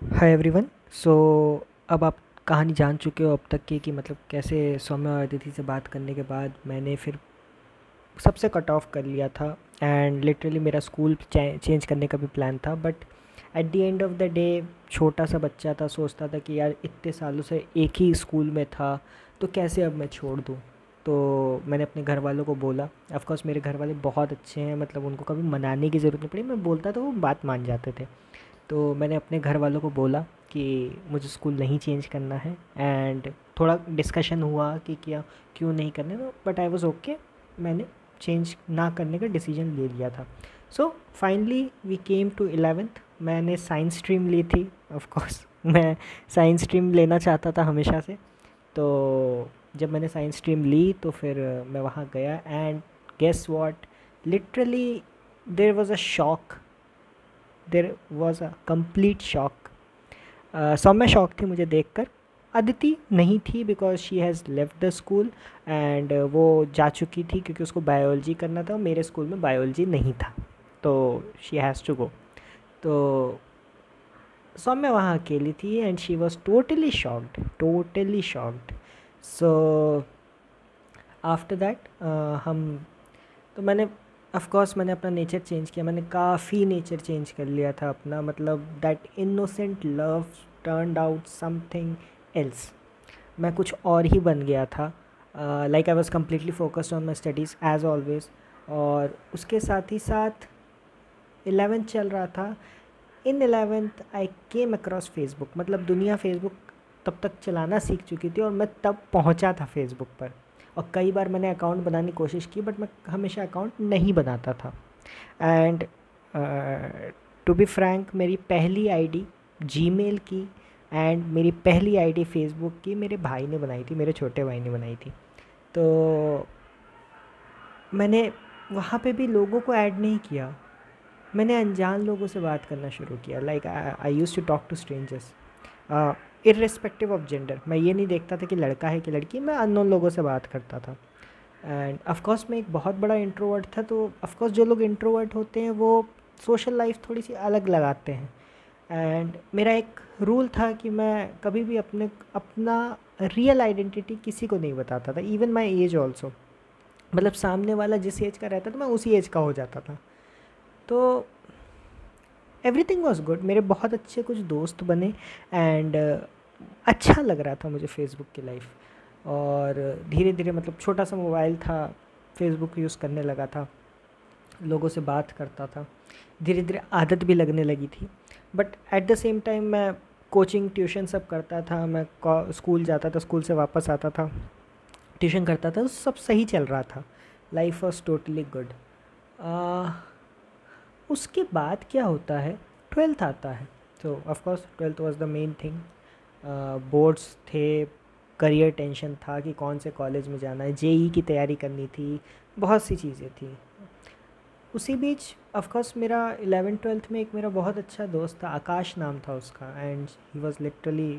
Hi everyone so अब आप कहानी जान चुके हो अब तक की, कि मतलब कैसे सौम्या और अदिति से बात करने के बाद मैंने फिर सबसे कट ऑफ़ कर लिया था एंड लिटरली मेरा स्कूल चेंज करने का भी प्लान था but at the end of the day छोटा सा बच्चा था, सोचता था कि यार इतने सालों से एक ही स्कूल में था तो कैसे अब मैं छोड़ दूँ? तो मैंने अपने घर वालों को बोला ऑफ़कोर्स मेरे घर वाले बहुत अच्छे हैं मतलब उनको कभी मनाने की ज़रूरत नहीं पड़ी, मैं बोलता तो वो बात मान जाते थे। तो मैंने अपने घर वालों को बोला कि मुझे स्कूल नहीं चेंज करना है एंड थोड़ा डिस्कशन हुआ कि क्या, क्यों नहीं करने तो बट आई वॉज़ ओके मैंने चेंज ना करने का डिसीज़न ले लिया था। So finally we came to eleventh मैंने साइंस स्ट्रीम ली थी ऑफ़ कोर्स मैं साइंस स्ट्रीम लेना चाहता था हमेशा से। तो जब मैंने साइंस स्ट्रीम ली तो फिर मैं वहाँ गया and guess what literally there was a shock there was a complete shock Soumya shock थी मुझे देख कर अदिति नहीं थी because she has left the school and वो जा चुकी थी क्योंकि उसको बायोलॉजी करना था मेरे स्कूल में बायोलॉजी नहीं था। तो शी हैज़ टू गो तो सौम्या वहाँ अकेली थी and she was totally shocked totally shocked so after that हम तो मैंने ऑफ़कोर्स मैंने अपना नेचर चेंज किया, मैंने काफ़ी नेचर चेंज कर लिया था अपना मतलब that innocent love turn out something else मैं कुछ और ही बन गया था। Like I was completely focused on my studies as always और उसके साथ ही साथ एलेवेंथ चल रहा था। In eleventh I came across Facebook मतलब दुनिया फेसबुक तब तक चलाना सीख चुकी थी और मैं तब पहुँचा था फेसबुक पर। और कई बार मैंने अकाउंट बनाने की कोशिश की बट मैं हमेशा अकाउंट नहीं बनाता था। एंड टू बी फ्रैंक मेरी पहली आईडी जीमेल की एंड मेरी पहली आईडी फेसबुक की मेरे भाई ने बनाई थी, मेरे छोटे भाई ने बनाई थी। तो मैंने वहाँ पे भी लोगों को ऐड नहीं किया। मैंने अनजान लोगों से बात करना शुरू किया। Like I used to talk to strangers irrespective of gender मैं ये नहीं देखता था कि लड़का है कि लड़की, मैं अननोन लोगों से बात करता था। एंड ऑफकोर्स मैं एक बहुत बड़ा इंट्रोवर्ट था तो ऑफकोर्स जो लोग इंट्रोवर्ट होते हैं, वो सोशल लाइफ थोड़ी सी अलग लगाते हैं। एंड मेरा एक रूल था कि मैं कभी भी अपने, अपना रियल आइडेंटिटी किसी को नहीं बताता था इवन माई एज ऑल्सो मतलब सामने वाला जिस एज का रहता था, मैं उसी एज का हो जाता था। तो एवरीथिंग वॉज़ गुड मेरे बहुत अच्छे कुछ दोस्त बने एंड uh, अच्छा लग रहा था मुझे फेसबुक की लाइफ और धीरे धीरे मतलब छोटा सा मोबाइल था फेसबुक यूज़ करने लगा था लोगों से बात करता था धीरे धीरे आदत भी लगने लगी थी. But at the same time मैं कोचिंग ट्यूशन सब करता था मैं स्कूल जाता था स्कूल से वापस आता था ट्यूशन करता था तो सब सही चल रहा था. लाइफ वॉज़ टोटली गुड उसके बाद क्या होता है? ट्वेल्थ आता है। तो of course twelfth was the main thing boards थे करियर टेंशन था कि कौन से कॉलेज में जाना है। जेई की तैयारी करनी थी बहुत सी चीज़ें थी। उसी बीच ऑफकोर्स मेरा एलेवन ट्वेल्थ में एक मेरा बहुत अच्छा दोस्त था आकाश नाम था उसका and he was literally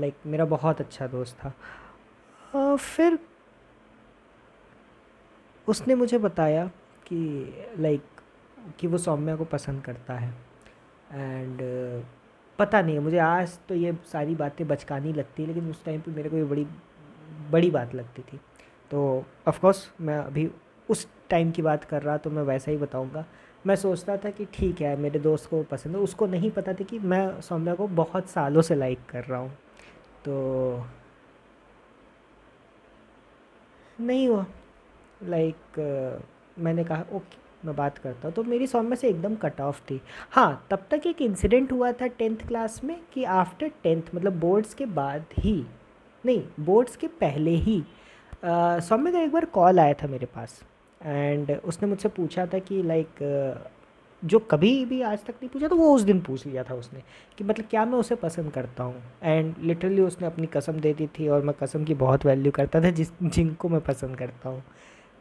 like मेरा बहुत अच्छा दोस्त था। Uh, फिर उसने मुझे बताया कि लाइक कि वो सौम्या को पसंद करता है। एंड पता नहीं है, मुझे आज तो ये सारी बातें बचकानी लगती है, लेकिन उस टाइम पे मेरे को ये बड़ी बड़ी बात लगती थी। तो ऑफ़ कोर्स मैं अभी उस टाइम की बात कर रहा तो मैं वैसा ही बताऊँगा। मैं सोचता था कि ठीक है, मेरे दोस्त को पसंद है। उसको नहीं पता था कि मैं सौम्या को बहुत सालों से लाइक कर रहा हूँ। तो नहीं हुआ। लाइक मैंने कहा, ओके, मैं बात करता हूँ। तो मेरी सौम्य से एकदम कट ऑफ़ थी। हाँ तब तक एक इंसिडेंट हुआ था टेंथ क्लास में कि आफ्टर टेंथ मतलब बोर्ड्स के बाद ही, नहीं बोर्ड्स के पहले ही सौम्य का एक बार कॉल आया था मेरे पास। एंड उसने मुझसे पूछा था कि लाइक जो कभी भी आज तक नहीं पूछा तो वो उस दिन पूछ लिया था उसने कि मतलब क्या मैं उसे पसंद करता हूँ? एंड लिटरली उसने अपनी कसम दे दी थी और मैं कसम की बहुत वैल्यू करता था जिस, जिनको मैं पसंद करता हूँ।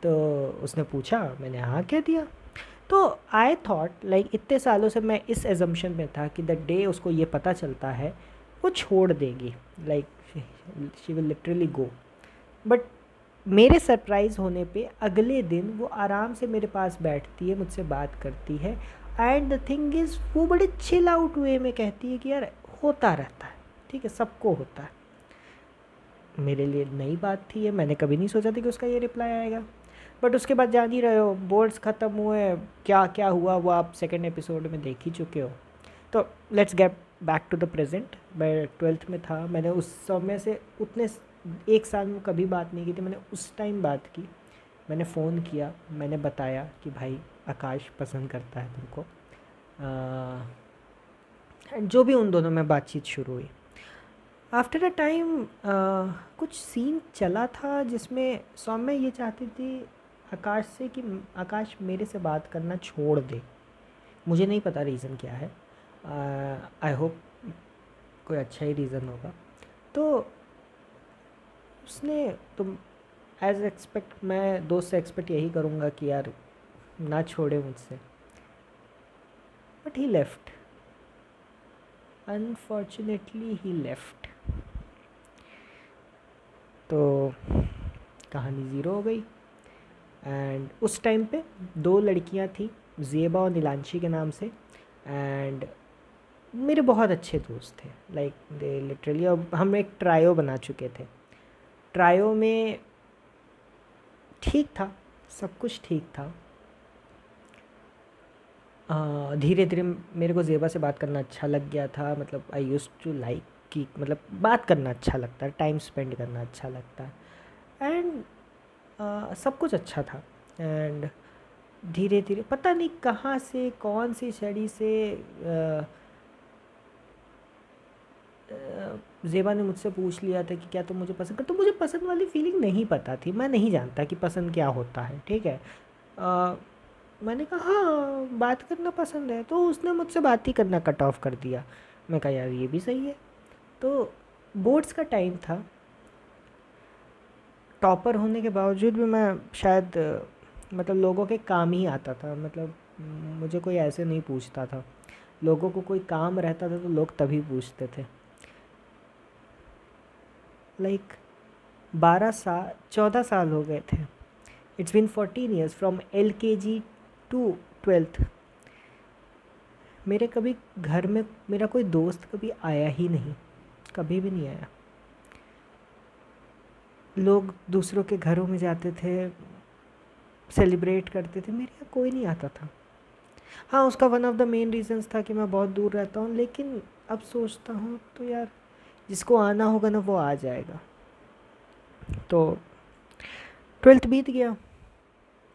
तो उसने पूछा, मैंने हाँ कह दिया। तो आई थॉट लाइक इतने सालों से मैं इस एजम्पन में था कि द डे उसको ये पता चलता है, वो छोड़ देगी। Like she will literally go but मेरे सरप्राइज़ होने पे अगले दिन वो आराम से मेरे पास बैठती है, मुझसे बात करती है। एंड द थिंग इज़ वो बड़े चिल आउट वे में कहती है कि यार, होता रहता है। ठीक है, सबको होता है। मेरे लिए नई बात थी ये मैंने कभी नहीं सोचा था कि उसका ये रिप्लाई आएगा। बट उसके बाद जान ही रहे हो, बोर्ड्स ख़त्म हुए, क्या क्या हुआ, वो आप सेकेंड एपिसोड में देख ही चुके हो। तो let's get back to the present मैं ट्वेल्थ में था, मैंने उस समय से उतने एक साल में कभी बात नहीं की थी, मैंने उस टाइम बात की। मैंने फ़ोन किया, मैंने बताया कि भाई, आकाश पसंद करता है तुमको। जो भी उन दोनों में बातचीत शुरू हुई। आफ्टर अ टाइम कुछ सीन चला था जिसमें सौम्य ये चाहती थी आकाश से कि आकाश मेरे से बात करना छोड़ दे। मुझे नहीं पता रीज़न क्या है। आई होप कोई अच्छा ही रीज़न होगा। तो उसने तुम एज एक्सपेक्ट मैं दोस्त से एक्सपेक्ट यही करूँगा कि यार ना छोड़े मुझसे। But he left unfortunately he left तो कहानी ज़ीरो हो गई। एंड उस टाइम पे दो लड़कियाँ थी जेबा और नीलांशी के नाम से। एंड मेरे बहुत अच्छे दोस्त थे। लाइक दे लिटरली अब हम एक ट्रायो बना चुके थे। ट्रायो में ठीक था, सब कुछ ठीक था। धीरे धीरे मेरे को जेबा से बात करना अच्छा लग गया था। मतलब आई यूज़ टू लाइक कि मतलब बात करना अच्छा लगता है टाइम स्पेंड करना अच्छा लगता। है एंड सब कुछ अच्छा था। एंड धीरे धीरे पता नहीं कहाँ से कौन सी छड़ी से जेबा ने मुझसे पूछ लिया था कि क्या तुम तो मुझे पसंद कर तो मुझे पसंद वाली फीलिंग नहीं पता थी। मैं नहीं जानता कि पसंद क्या होता है ठीक है? आ, मैंने कहा हाँ बात करना पसंद है। तो उसने मुझसे बात ही करना कट ऑफ़ कर दिया। मैं कहा यार ये भी सही है। तो बोर्ड्स का टाइम था। टॉपर होने के बावजूद भी मैं शायद मतलब लोगों के काम ही आता था मतलब मुझे कोई ऐसे नहीं पूछता था। लोगों को कोई काम रहता था तो लोग तभी पूछते थे। लाइक बारह साल चौदह साल हो गए थे। It's been fourteen years from L K G to twelfth मेरे कभी घर में, मेरा कोई दोस्त कभी आया ही नहीं। कभी भी नहीं आया। लोग दूसरों के घरों में जाते थे सेलिब्रेट करते थे, मेरे यहाँ कोई नहीं आता था। हाँ उसका one of the main reasons था कि मैं बहुत दूर रहता हूँ, लेकिन अब सोचता हूँ तो यार, जिसको आना होगा ना वो आ जाएगा। तो ट्वेल्थ बीत गया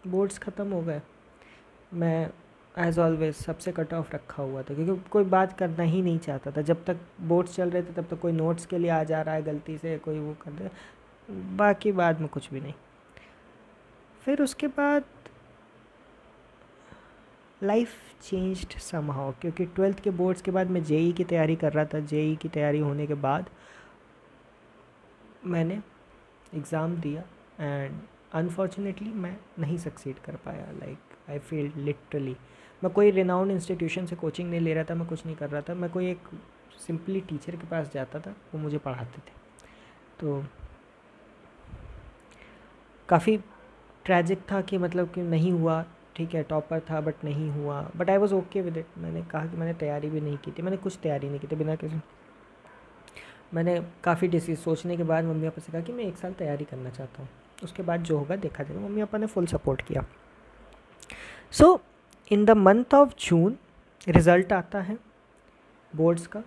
बोर्ड्स ख़त्म हो गए। मैं एज़ ऑलवेज सबसे कट ऑफ़ रखा हुआ था, क्योंकि कोई बात करना ही नहीं चाहता था। जब तक बोर्ड्स चल रहे थे, तब तक कोई नोट्स के लिए आ जा रहा है, गलती से कोई वो कर रहा बाकी बाद में कुछ भी नहीं। फिर उसके बाद लाइफ चेंज्ड समहाउ क्योंकि ट्वेल्थ के बोर्ड्स के बाद मैं जेई e की तैयारी कर रहा था। जेई e की तैयारी होने के बाद मैंने एग्ज़ाम दिया एंड अनफॉर्चुनेटली मैं नहीं सक्सीड कर पाया। लाइक आई फील लिटरली मैं कोई रिनाउंड इंस्टीट्यूशन से कोचिंग नहीं ले रहा था, मैं कुछ नहीं कर रहा था। मैं कोई एक सिंपली टीचर के पास जाता था, वो मुझे पढ़ाते थे। तो काफ़ी ट्रैजिक था कि मतलब कि नहीं हुआ, ठीक है टॉपर था बट नहीं हुआ but I was okay with it मैंने कहा कि मैंने तैयारी भी नहीं की थी, मैंने कुछ तैयारी नहीं की थी बिना किसी मैंने काफ़ी डिसीज सोचने के बाद मम्मी पापा से कहा कि मैं एक साल तैयारी करना चाहता हूँ। उसके बाद जो होगा देखा जाएगा। मम्मी पापा ने फुल सपोर्ट किया। So in the month of June result आता है बोर्ड्स का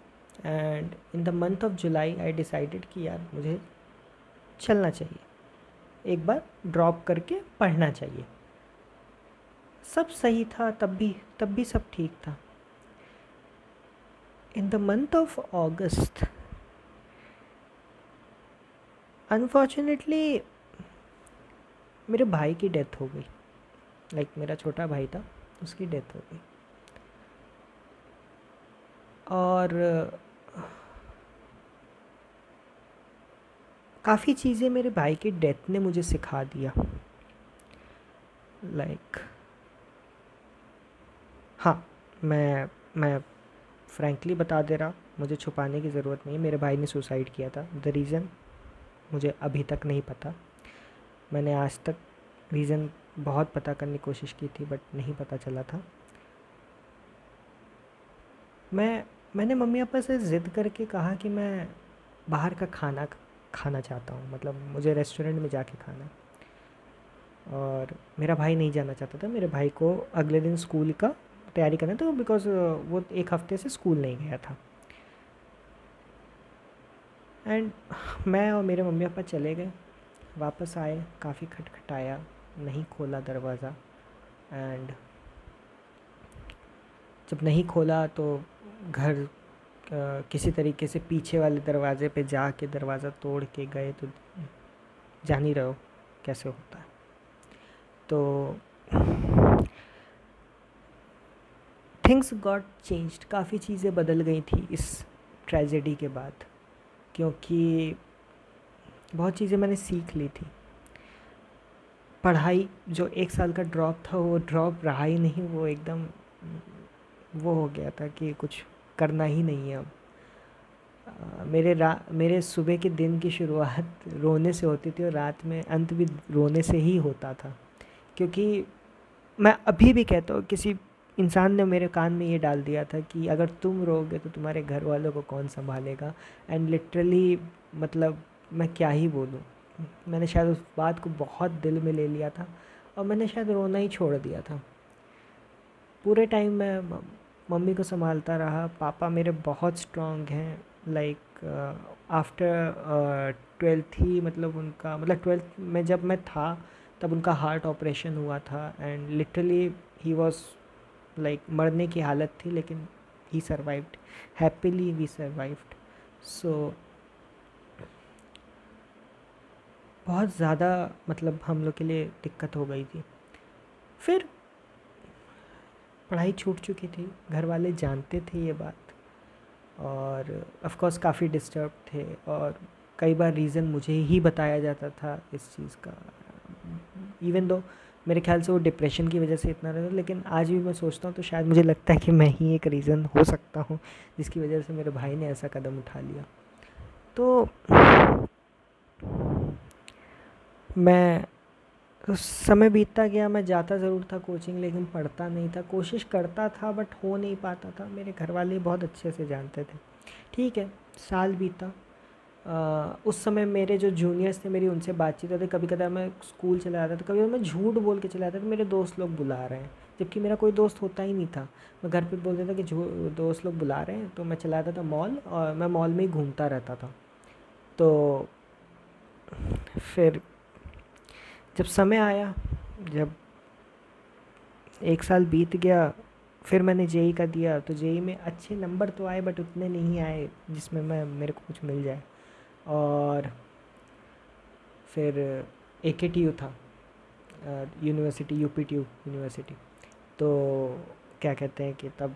and in the month of July I decided कि यार मुझे चलना चाहिए। एक बार ड्रॉप करके पढ़ना चाहिए। सब सही था तब भी तब भी सब ठीक था। In the month of August unfortunately मेरे भाई की डेथ हो गई। लाइक like, मेरा छोटा भाई था उसकी डेथ हो गई। और काफ़ी चीज़ें मेरे भाई की डेथ ने मुझे सिखा दिया। लाइक like, हाँ मैं मैं फ्रैंकली बता दे रहा मुझे छुपाने की ज़रूरत नहीं मेरे भाई ने सुसाइड किया था। द रीज़न मुझे अभी तक नहीं पता। मैंने आज तक रीज़न बहुत पता करने की कोशिश की थी बट नहीं पता चला था। मैं मैंने मम्मी पापा से ज़िद करके कहा कि मैं बाहर का खाना खाना चाहता हूँ। मतलब मुझे रेस्टोरेंट में जाके खाना और मेरा भाई नहीं जाना चाहता था। मेरे भाई को अगले दिन स्कूल का तैयारी करना था बिकॉज़ वो एक हफ़्ते से स्कूल नहीं गया था। एंड मैं और मेरे मम्मी पापा चले गए। वापस आए। काफ़ी खटखटाया। नहीं खोला दरवाज़ा। एंड जब नहीं खोला तो घर किसी तरीके से पीछे वाले दरवाजे पे जा के दरवाज़ा तोड़ के गए तो जान ही रहो कैसे होता है। तो थिंग्स गॉट चेंज्ड काफ़ी चीज़ें बदल गई थी इस ट्रेजेडी के बाद, क्योंकि बहुत चीज़ें मैंने सीख ली थी। पढ़ाई, जो एक साल का ड्रॉप था, वो ड्रॉप रहा ही नहीं, वो एकदम वो हो गया था कि कुछ करना ही नहीं है अब। मेरे रा, मेरे सुबह के दिन की शुरुआत रोने से होती थी और रात में अंत भी रोने से ही होता था। क्योंकि मैं अभी भी कहता हूँ, किसी इंसान ने मेरे कान में ये डाल दिया था कि अगर तुम रोगे तो तुम्हारे घर वालों को कौन संभालेगा? एंड लिटरली मतलब मैं क्या ही बोलूँ? मैंने शायद उस बात को बहुत दिल में ले लिया था और मैंने शायद रोना ही छोड़ दिया था। पूरे टाइम मैं मम्मी को संभालता रहा। पापा मेरे बहुत स्ट्रॉन्ग हैं। लाइक आफ्टर ट्वेल्थ ही मतलब उनका मतलब ट्वेल्थ में जब मैं था, तब उनका हार्ट ऑपरेशन हुआ था। And literally he was like मरने की हालत थी, लेकिन he survived happily we survived so बहुत ज़्यादा मतलब हम लोग के लिए दिक्कत हो गई थी। फिर पढ़ाई छूट चुकी थी। घर वाले जानते थे ये बात और ऑफ़ काफ़ी डिस्टर्ब थे और कई बार रीज़न मुझे ही बताया जाता था इस चीज़ का। इवन दो मेरे ख्याल से वो डिप्रेशन की वजह से इतना रहता लेकिन आज भी मैं सोचता हूँ तो शायद मुझे लगता है कि मैं ही एक रीज़न हो सकता हूँ जिसकी वजह से मेरे भाई ने ऐसा कदम उठा लिया। तो मैं समय बीतता गया, मैं जाता ज़रूर था कोचिंग लेकिन पढ़ता नहीं था। कोशिश करता था बट हो नहीं पाता था। मेरे घर वाले बहुत अच्छे से जानते थे। ठीक है, साल बीता। उस समय मेरे जो जूनियर्स थे, मेरी उनसे बातचीत होती। कभी कभी मैं स्कूल चला जाता था कभी मैं झूठ बोल के चला जाता था मेरे दोस्त लोग बुला रहे हैं। जबकि मेरा कोई दोस्त होता ही नहीं था। मैं घर पे बोल देता कि दोस्त लोग बुला रहे हैं। तो मैं चला जाता था मॉल और मैं मॉल में ही घूमता रहता था। तो फिर जब समय आया, जब एक साल बीत गया, फिर मैंने जेई का दिया तो जेई में अच्छे नंबर तो आए बट उतने नहीं आए जिसमें मैं, मेरे को कुछ मिल जाए। और फिर ए के टी यू था university U P T U university तो क्या कहते हैं कि तब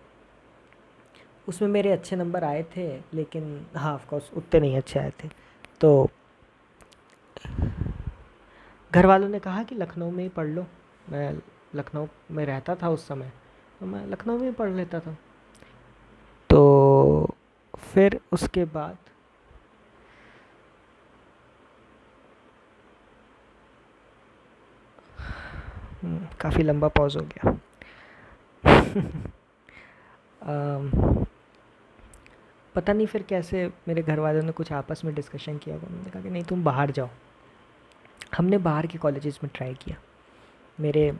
उसमें मेरे अच्छे नंबर आए थे, लेकिन हाँ ऑफकोर्स उतने नहीं अच्छे आए थे। तो घर वालों ने कहा कि लखनऊ में ही पढ़ लो। मैं लखनऊ में रहता था उस समय तो मैं लखनऊ में ही पढ़ लेता था। तो फिर उसके बाद हम्म, काफ़ी लंबा पॉज हो गया। पता नहीं फिर कैसे मेरे घर वालों ने कुछ आपस में डिस्कशन किया। उन्होंने कहा कि नहीं तुम बाहर जाओ। हमने बाहर के कॉलेजेस में ट्राई किया। मेरे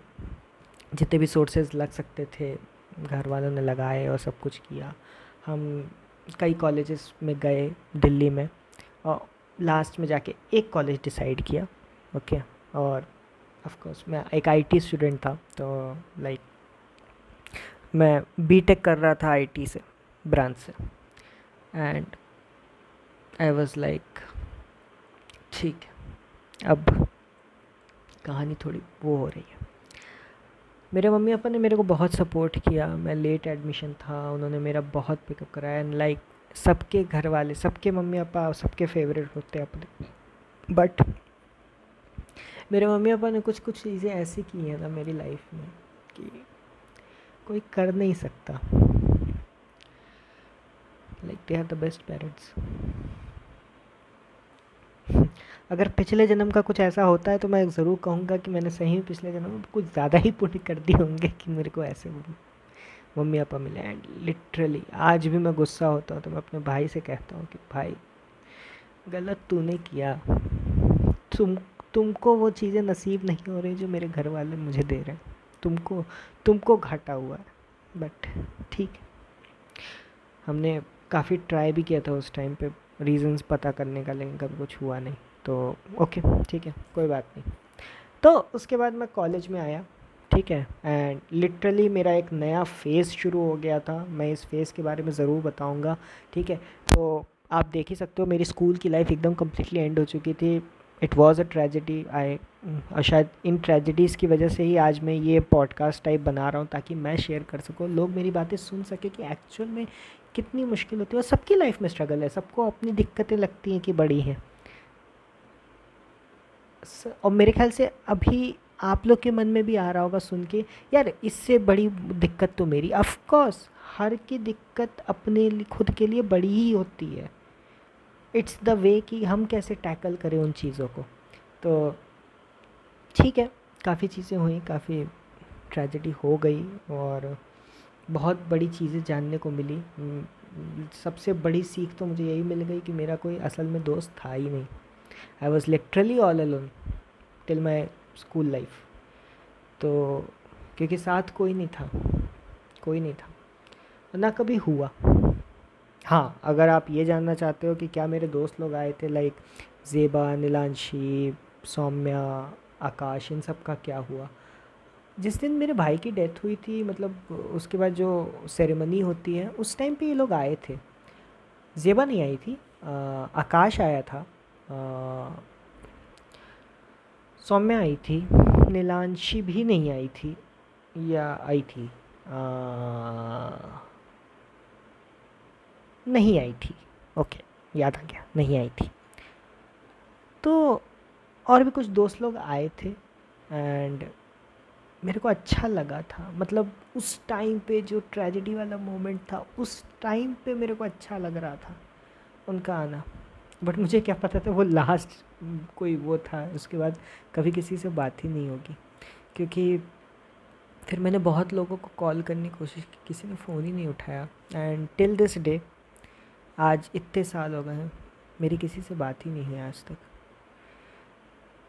जितने भी सोर्सेज लग सकते थे घर वालों ने लगाए और सब कुछ किया। हम कई कॉलेजेस में गए दिल्ली में और लास्ट में जाके एक कॉलेज डिसाइड किया ओके और ऑफ़ कोर्स मैं एक आईटी स्टूडेंट था तो लाइक मैं बीटेक कर रहा था आईटी से ब्रांच से। एंड आई वाज लाइक ठीक है। अब कहानी थोड़ी वो हो रही है। मेरे मम्मी पापा ने मेरे को बहुत सपोर्ट किया। मैं लेट एडमिशन था, उन्होंने मेरा बहुत पिकअप कराया एंड लाइक सबके घर वाले सबके मम्मी पापा, सबके फेवरेट होते हैं अपने। बट मेरे मम्मी पापा ने कुछ कुछ चीज़ें ऐसी की हैं ना मेरी लाइफ में कि कोई कर नहीं सकता। Like they are the best parents अगर पिछले जन्म का कुछ ऐसा होता है तो मैं ज़रूर कहूँगा कि मैंने सही पिछले जन्म में कुछ ज़्यादा ही पुण्य कर दिए होंगे कि मेरे को ऐसे मम्मी पापा मिले। एंड लिटरली आज भी मैं गुस्सा होता हूँ तो मैं अपने भाई से कहता हूँ कि, भाई, गलत तूने किया। तुम, तुमको वो चीज़ें नसीब नहीं हो रही जो मेरे घर वाले मुझे दे रहे हैं। तुमको तुमको घाटा हुआ है। बट ठीक है। हमने काफ़ी ट्राई भी किया था उस टाइम पे। रीजंस पता करने का लेकिन कभी कुछ हुआ नहीं। तो ओके ठीक है, कोई बात नहीं। तो उसके बाद मैं कॉलेज में आया, ठीक है एंड लिटरली मेरा एक नया फ़ेज़ शुरू हो गया था। मैं इस फ़ेज़ के बारे में ज़रूर बताऊँगा, ठीक है। तो आप देख ही सकते हो, मेरी स्कूल की लाइफ एकदम कम्प्लीटली एंड हो चुकी थी। It was a tragedy I शायद इन ट्रेजिडीज़ की वजह से ही आज मैं ये पॉडकास्ट टाइप बना रहा हूँ, ताकि मैं शेयर कर सकूँ। लोग मेरी बातें सुन सके कि एक्चुअल में कितनी मुश्किल होती है और सबकी लाइफ में स्ट्रगल है। सबको अपनी दिक्कतें लगती हैं कि बड़ी हैं। और मेरे ख्याल से अभी आप लोग के मन में भी आ रहा होगा सुन के, यार इससे बड़ी दिक्कत तो मेरी अफकोर्स हर की दिक्कत अपने खुद के लिए बड़ी ही होती है। इट्स द वे कि हम कैसे टैकल करें उन चीज़ों को। तो ठीक है, काफ़ी चीज़ें हुई, काफ़ी ट्रेजिडी हो गई, और बहुत बड़ी चीज़ें जानने को मिली। सबसे बड़ी सीख तो मुझे यही मिल गई कि मेरा कोई असल में दोस्त था ही नहीं। I was literally all alone till my school life तो क्योंकि साथ कोई नहीं था कोई नहीं था। ना कभी हुआ। हाँ अगर आप ये जानना चाहते हो कि क्या मेरे दोस्त लोग आए थे लाइक जेबा नीलांशी सौम्या आकाश इन सब का क्या हुआ? जिस दिन मेरे भाई की डेथ हुई थी मतलब उसके बाद जो सेरेमनी होती है उस टाइम पे ये लोग आए थे। जेबा नहीं आई थी आ, आकाश आया था। सौम्या आई थी नीलांशी भी नहीं आई थी या आई थी आ, नहीं आई थी ओके याद आ गया नहीं आई थी। तो और भी कुछ दोस्त लोग आए थे एंड मेरे को अच्छा लगा था मतलब उस टाइम पे जो ट्रेजिडी वाला मोमेंट था उस टाइम पे मेरे को अच्छा लग रहा था उनका आना। बट मुझे क्या पता था वो लास्ट कोई वो था उसके बाद कभी किसी से बात ही नहीं होगी। क्योंकि फिर मैंने बहुत लोगों को कॉल करने की कोशिश की किसी ने फ़ोन ही नहीं उठाया। एंड टिल दिस डे आज इतने साल हो गए हैं मेरी किसी से बात ही नहीं है आज तक।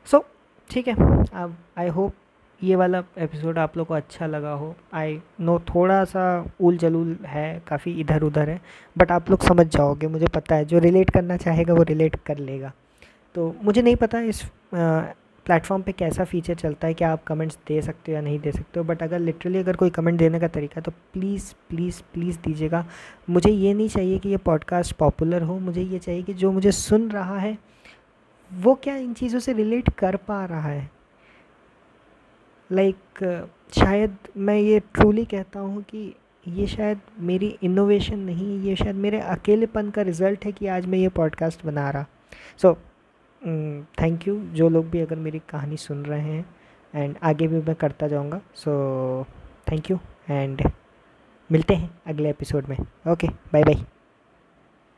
सो so, ठीक है अब आई होप ये वाला एपिसोड आप लोग को अच्छा लगा हो। आई नो थोड़ा सा उल जलूल है, काफ़ी इधर उधर है बट आप लोग समझ जाओगे, मुझे पता है। जो रिलेट करना चाहेगा, वो रिलेट कर लेगा। तो मुझे नहीं पता इस प्लेटफॉर्म पे कैसा फ़ीचर चलता है कि आप कमेंट्स दे सकते हो या नहीं दे सकते हो बट अगर लिटरली अगर कोई कमेंट देने का तरीका तो प्लीज़ प्लीज़ प्लीज़ दीजिएगा। मुझे ये नहीं चाहिए कि ये पॉडकास्ट पॉपुलर हो, मुझे ये चाहिए कि जो मुझे सुन रहा है, वो क्या इन चीज़ों से रिलेट कर पा रहा है। लाइक like, शायद मैं ये ट्रूली कहता हूँ कि ये शायद मेरी इनोवेशन नहीं ये शायद मेरे अकेलेपन का रिज़ल्ट है कि आज मैं ये पॉडकास्ट बना रहा। सो थैंक यू जो लोग भी अगर मेरी कहानी सुन रहे हैं एंड आगे भी मैं करता जाऊँगा। सो थैंक यू एंड मिलते हैं अगले एपिसोड में। Okay bye bye